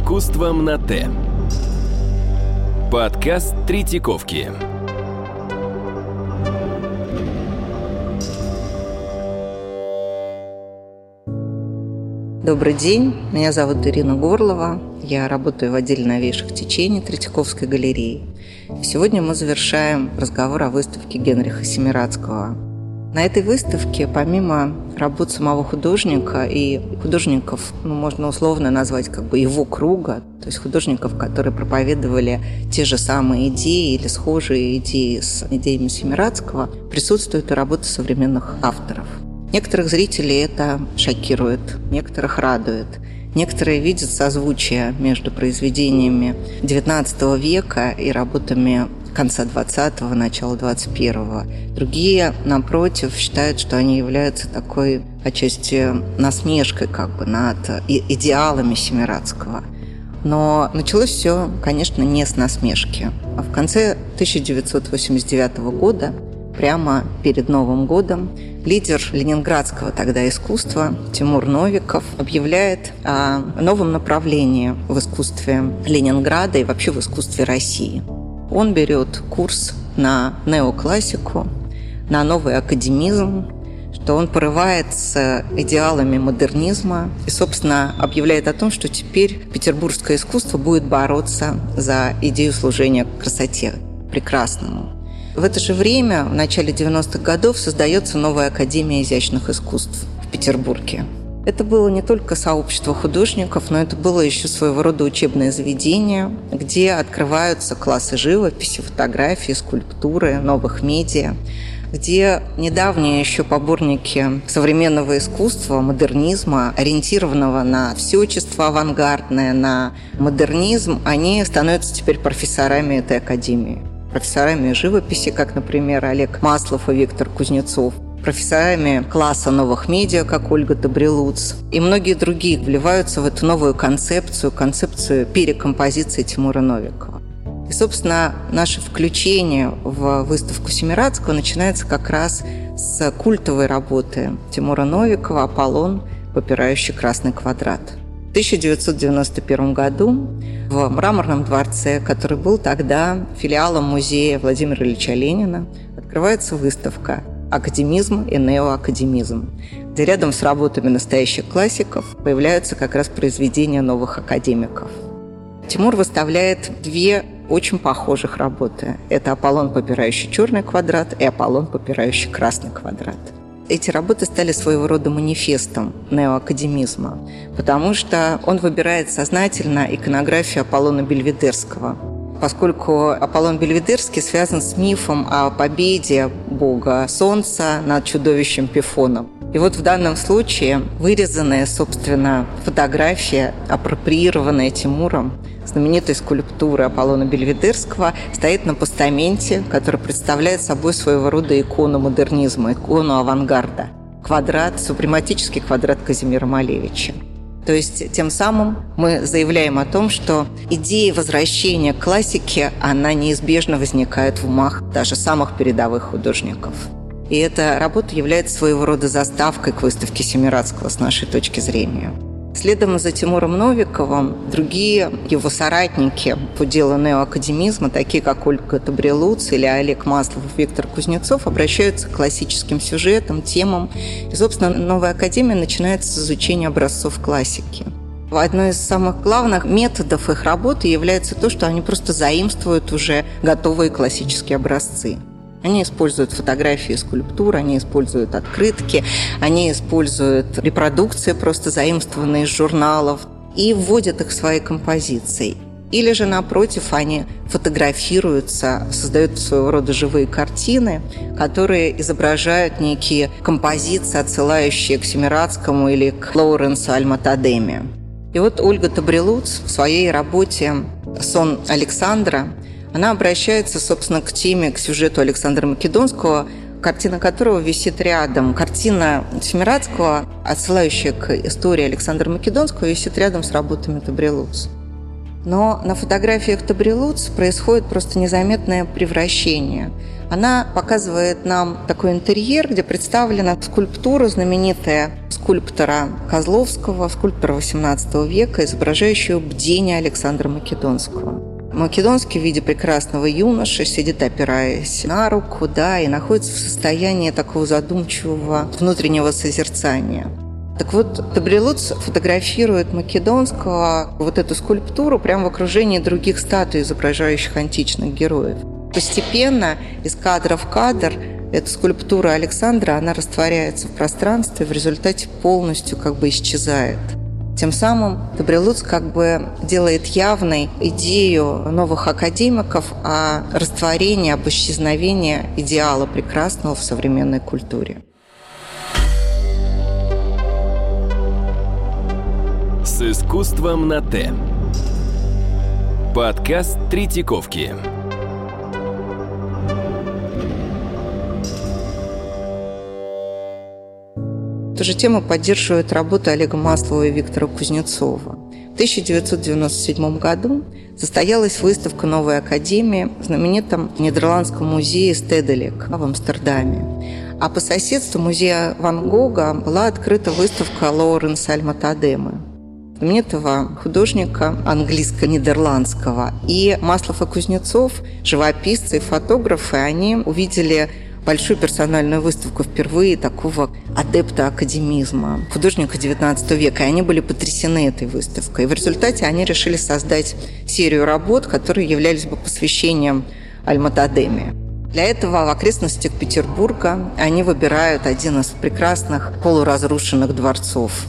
искусством на «Т». Подкаст Третьяковки. Добрый день, меня зовут Ирина Горлова. Я работаю в отделе новейших течений Третьяковской галереи. Сегодня мы завершаем разговор о выставке Генриха Семирадского на этой выставке, помимо работ самого художника и художников, ну, можно условно назвать как бы его круга, то есть художников, которые проповедовали те же самые идеи или схожие идеи с идеями Семирадского, присутствуют и работы современных авторов. Некоторых зрителей это шокирует, некоторых радует. Некоторые видят созвучие между произведениями XIX века и работами конца 20-го, начала 21-го. Другие, напротив, считают, что они являются такой отчасти насмешкой как бы над идеалами Семирадского. Но началось все, конечно, не с насмешки. А в конце 1989 года, прямо перед Новым годом, лидер ленинградского тогда искусства Тимур Новиков объявляет о новом направлении в искусстве Ленинграда и вообще в искусстве России – он берет курс на неоклассику, на новый академизм, что он порывает с идеалами модернизма и, собственно, объявляет о том, что теперь петербургское искусство будет бороться за идею служения красоте, прекрасному. В это же время, в начале 90-х годов, создается новая Академия изящных искусств в Петербурге. Это было не только сообщество художников, но это было еще своего рода учебное заведение, где открываются классы живописи, фотографии, скульптуры, новых медиа, где недавние еще поборники современного искусства, модернизма, ориентированного на всеочество авангардное, на модернизм, они становятся теперь профессорами этой академии. Профессорами живописи, как, например, Олег Маслов и Виктор Кузнецов – профессорами класса новых медиа, как Ольга Добрилуц, и многие другие вливаются в эту новую концепцию, концепцию перекомпозиции Тимура Новикова. И, собственно, наше включение в выставку Семирадского начинается как раз с культовой работы Тимура Новикова «Аполлон, попирающий красный квадрат». В 1991 году в Мраморном дворце, который был тогда филиалом музея Владимира Ильича Ленина, открывается выставка академизм и неоакадемизм, где рядом с работами настоящих классиков появляются как раз произведения новых академиков. Тимур выставляет две очень похожих работы. Это «Аполлон, попирающий черный квадрат» и «Аполлон, попирающий красный квадрат». Эти работы стали своего рода манифестом неоакадемизма, потому что он выбирает сознательно иконографию Аполлона Бельведерского – поскольку Аполлон Бельведерский связан с мифом о победе бога Солнца над чудовищем Пифоном. И вот в данном случае вырезанная, собственно, фотография, апроприированная Тимуром, знаменитой скульптуры Аполлона Бельведерского, стоит на постаменте, который представляет собой своего рода икону модернизма, икону авангарда. Квадрат, супрематический квадрат Казимира Малевича. То есть тем самым мы заявляем о том, что идея возвращения к классике, она неизбежно возникает в умах даже самых передовых художников. И эта работа является своего рода заставкой к выставке Семирадского с нашей точки зрения. Следом за Тимуром Новиковым другие его соратники по делу неоакадемизма, такие как Ольга Табрилуц или Олег Маслов, Виктор Кузнецов, обращаются к классическим сюжетам, темам. И, собственно, новая академия начинается с изучения образцов классики. Одной из самых главных методов их работы является то, что они просто заимствуют уже готовые классические образцы. Они используют фотографии, скульптуры, они используют открытки, они используют репродукции, просто заимствованные из журналов, и вводят их в свои композиции. Или же, напротив, они фотографируются, создают своего рода живые картины, которые изображают некие композиции, отсылающие к Семирадскому или к Лоуренсу Альматадеме. И вот Ольга Табрилуц в своей работе «Сон Александра» Она обращается, собственно, к теме, к сюжету Александра Македонского, картина которого висит рядом. Картина Семирадского, отсылающая к истории Александра Македонского, висит рядом с работами Табрилуц. Но на фотографиях Табрилуц происходит просто незаметное превращение. Она показывает нам такой интерьер, где представлена скульптура знаменитая скульптора Козловского, скульптора XVIII века, изображающего бдение Александра Македонского. Македонский в виде прекрасного юноши сидит, опираясь на руку, да, и находится в состоянии такого задумчивого внутреннего созерцания. Так вот, Табрилуц фотографирует Македонского, вот эту скульптуру, прямо в окружении других статуй, изображающих античных героев. Постепенно из кадра в кадр эта скульптура Александра, она растворяется в пространстве, в результате полностью как бы исчезает. Тем самым Добрилуц как бы делает явной идею новых академиков о растворении, об исчезновении идеала прекрасного в современной культуре. С искусством на Т. Подкаст Третьяковки. Эту же тему поддерживают работы Олега Маслова и Виктора Кузнецова. В 1997 году состоялась выставка «Новой академии» в знаменитом Нидерландском музее Стеделек в Амстердаме. А по соседству музея Ван Гога была открыта выставка Лоуренса Альматадемы знаменитого художника английско-нидерландского. И Маслов и Кузнецов, живописцы и фотографы, они увидели большую персональную выставку впервые такого адепта академизма, художника XIX века. И они были потрясены этой выставкой. И в результате они решили создать серию работ, которые являлись бы посвящением Альматадеме. Для этого в окрестностях Петербурга они выбирают один из прекрасных полуразрушенных дворцов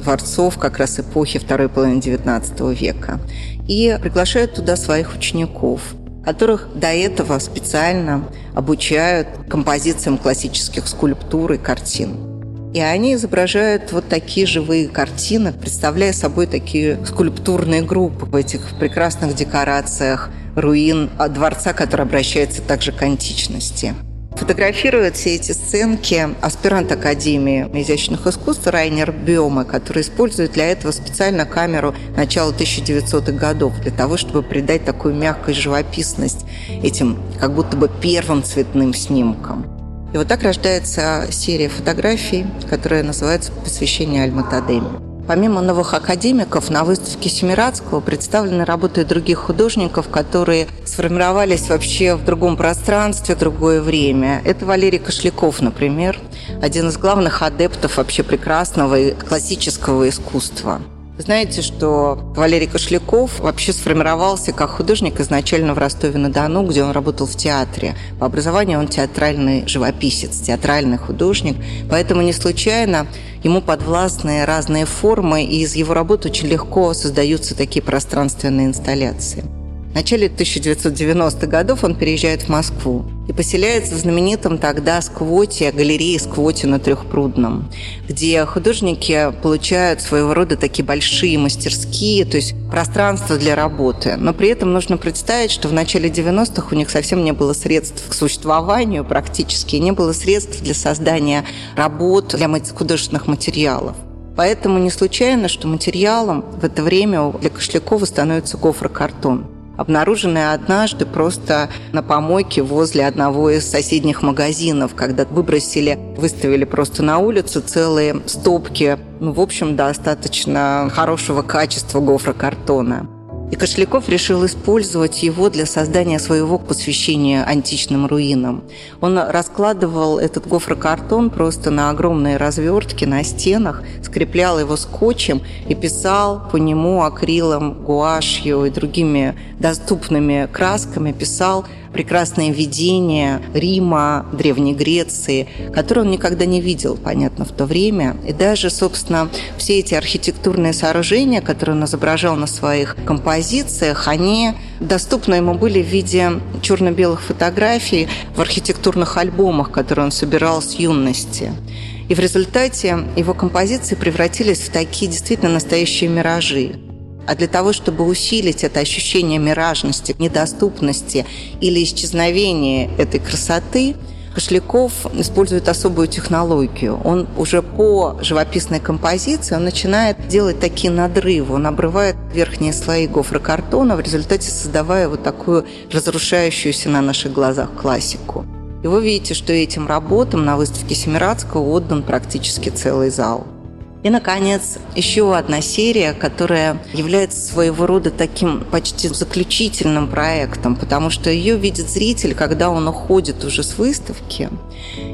дворцов как раз эпохи второй половины XIX века. И приглашают туда своих учеников – которых до этого специально обучают композициям классических скульптур и картин. И они изображают вот такие живые картины, представляя собой такие скульптурные группы в этих прекрасных декорациях руин дворца, который обращается также к античности. Фотографирует все эти сценки аспирант Академии изящных искусств Райнер Бёме, который использует для этого специально камеру начала 1900-х годов, для того, чтобы придать такую мягкую живописность этим как будто бы первым цветным снимкам. И вот так рождается серия фотографий, которая называется «Посвящение Альматадеме». Помимо новых академиков, на выставке Семирадского представлены работы других художников, которые сформировались вообще в другом пространстве, в другое время. Это Валерий Кошляков, например, один из главных адептов вообще прекрасного и классического искусства. Знаете, что Валерий Кошляков вообще сформировался как художник изначально в Ростове-на-Дону, где он работал в театре. По образованию он театральный живописец, театральный художник. Поэтому не случайно ему подвластны разные формы, и из его работ очень легко создаются такие пространственные инсталляции. В начале 1990-х годов он переезжает в Москву и поселяется в знаменитом тогда сквоте, галерее сквоте на Трехпрудном, где художники получают своего рода такие большие мастерские, то есть пространство для работы. Но при этом нужно представить, что в начале 90-х у них совсем не было средств к существованию практически, не было средств для создания работ, для художественных материалов. Поэтому не случайно, что материалом в это время для Кошлякова становится гофрокартон обнаруженная однажды просто на помойке возле одного из соседних магазинов, когда выбросили, выставили просто на улицу целые стопки, ну, в общем, достаточно хорошего качества гофрокартона. И Кошляков решил использовать его для создания своего посвящения античным руинам. Он раскладывал этот гофрокартон просто на огромные развертки на стенах, скреплял его скотчем и писал по нему акрилом, гуашью и другими доступными красками, писал прекрасное видение Рима, Древней Греции, которое он никогда не видел, понятно, в то время. И даже, собственно, все эти архитектурные сооружения, которые он изображал на своих композициях, они доступны ему были в виде черно-белых фотографий в архитектурных альбомах, которые он собирал с юности. И в результате его композиции превратились в такие действительно настоящие миражи. А для того, чтобы усилить это ощущение миражности, недоступности или исчезновения этой красоты, Кошляков использует особую технологию. Он уже по живописной композиции он начинает делать такие надрывы. Он обрывает верхние слои гофрокартона, в результате создавая вот такую разрушающуюся на наших глазах классику. И вы видите, что этим работам на выставке Семирадского отдан практически целый зал. И, наконец, еще одна серия, которая является своего рода таким почти заключительным проектом, потому что ее видит зритель, когда он уходит уже с выставки,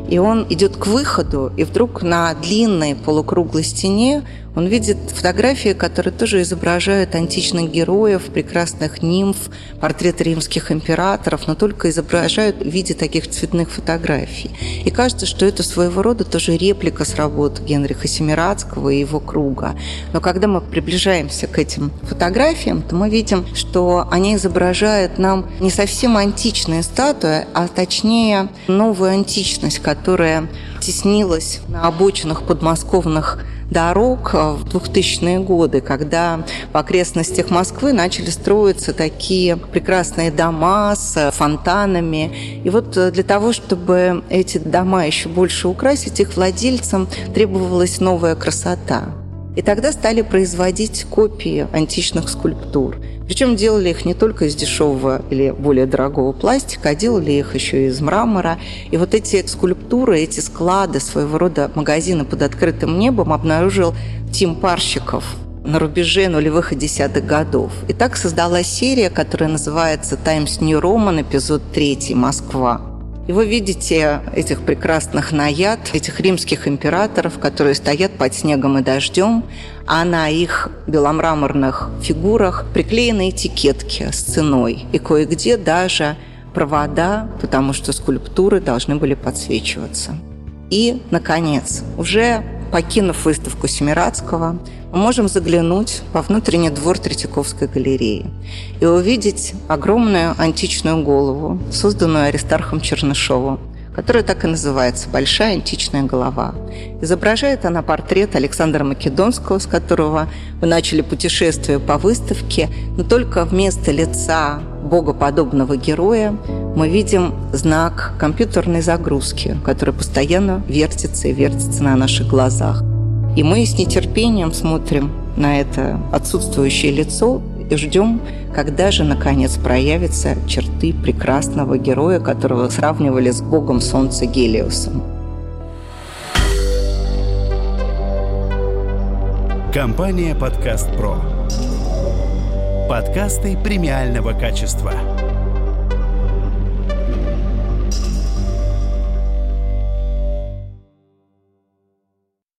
и он идет к выходу, и вдруг на длинной полукруглой стене он видит фотографии, которые тоже изображают античных героев, прекрасных нимф, портреты римских императоров, но только изображают в виде таких цветных фотографий. И кажется, что это своего рода тоже реплика с работ Генриха Семирадского и его круга. Но когда мы приближаемся к этим фотографиям, то мы видим, что они изображают нам не совсем античные статуи, а точнее новую античность, которая теснилась на обочинах подмосковных дорог в 2000-е годы, когда в окрестностях Москвы начали строиться такие прекрасные дома с фонтанами. И вот для того, чтобы эти дома еще больше украсить, их владельцам требовалась новая красота. И тогда стали производить копии античных скульптур. Причем делали их не только из дешевого или более дорогого пластика, а делали их еще из мрамора. И вот эти скульптуры, эти склады, своего рода магазины под открытым небом обнаружил Тим Парщиков на рубеже нулевых и десятых годов. И так создалась серия, которая называется «Times New Roman», эпизод 3 «Москва». И вы видите этих прекрасных наяд, этих римских императоров, которые стоят под снегом и дождем, а на их беломраморных фигурах приклеены этикетки с ценой. И кое-где даже провода, потому что скульптуры должны были подсвечиваться. И, наконец, уже покинув выставку Семирадского, мы можем заглянуть во внутренний двор Третьяковской галереи и увидеть огромную античную голову, созданную Аристархом Чернышовым, которая так и называется «Большая античная голова». Изображает она портрет Александра Македонского, с которого вы начали путешествие по выставке, но только вместо лица богоподобного героя мы видим знак компьютерной загрузки, который постоянно вертится и вертится на наших глазах. И мы с нетерпением смотрим на это отсутствующее лицо и ждем, когда же, наконец, проявятся черты прекрасного героя, которого сравнивали с богом солнца Гелиосом. Компания «Подкаст Про». Подкасты премиального качества –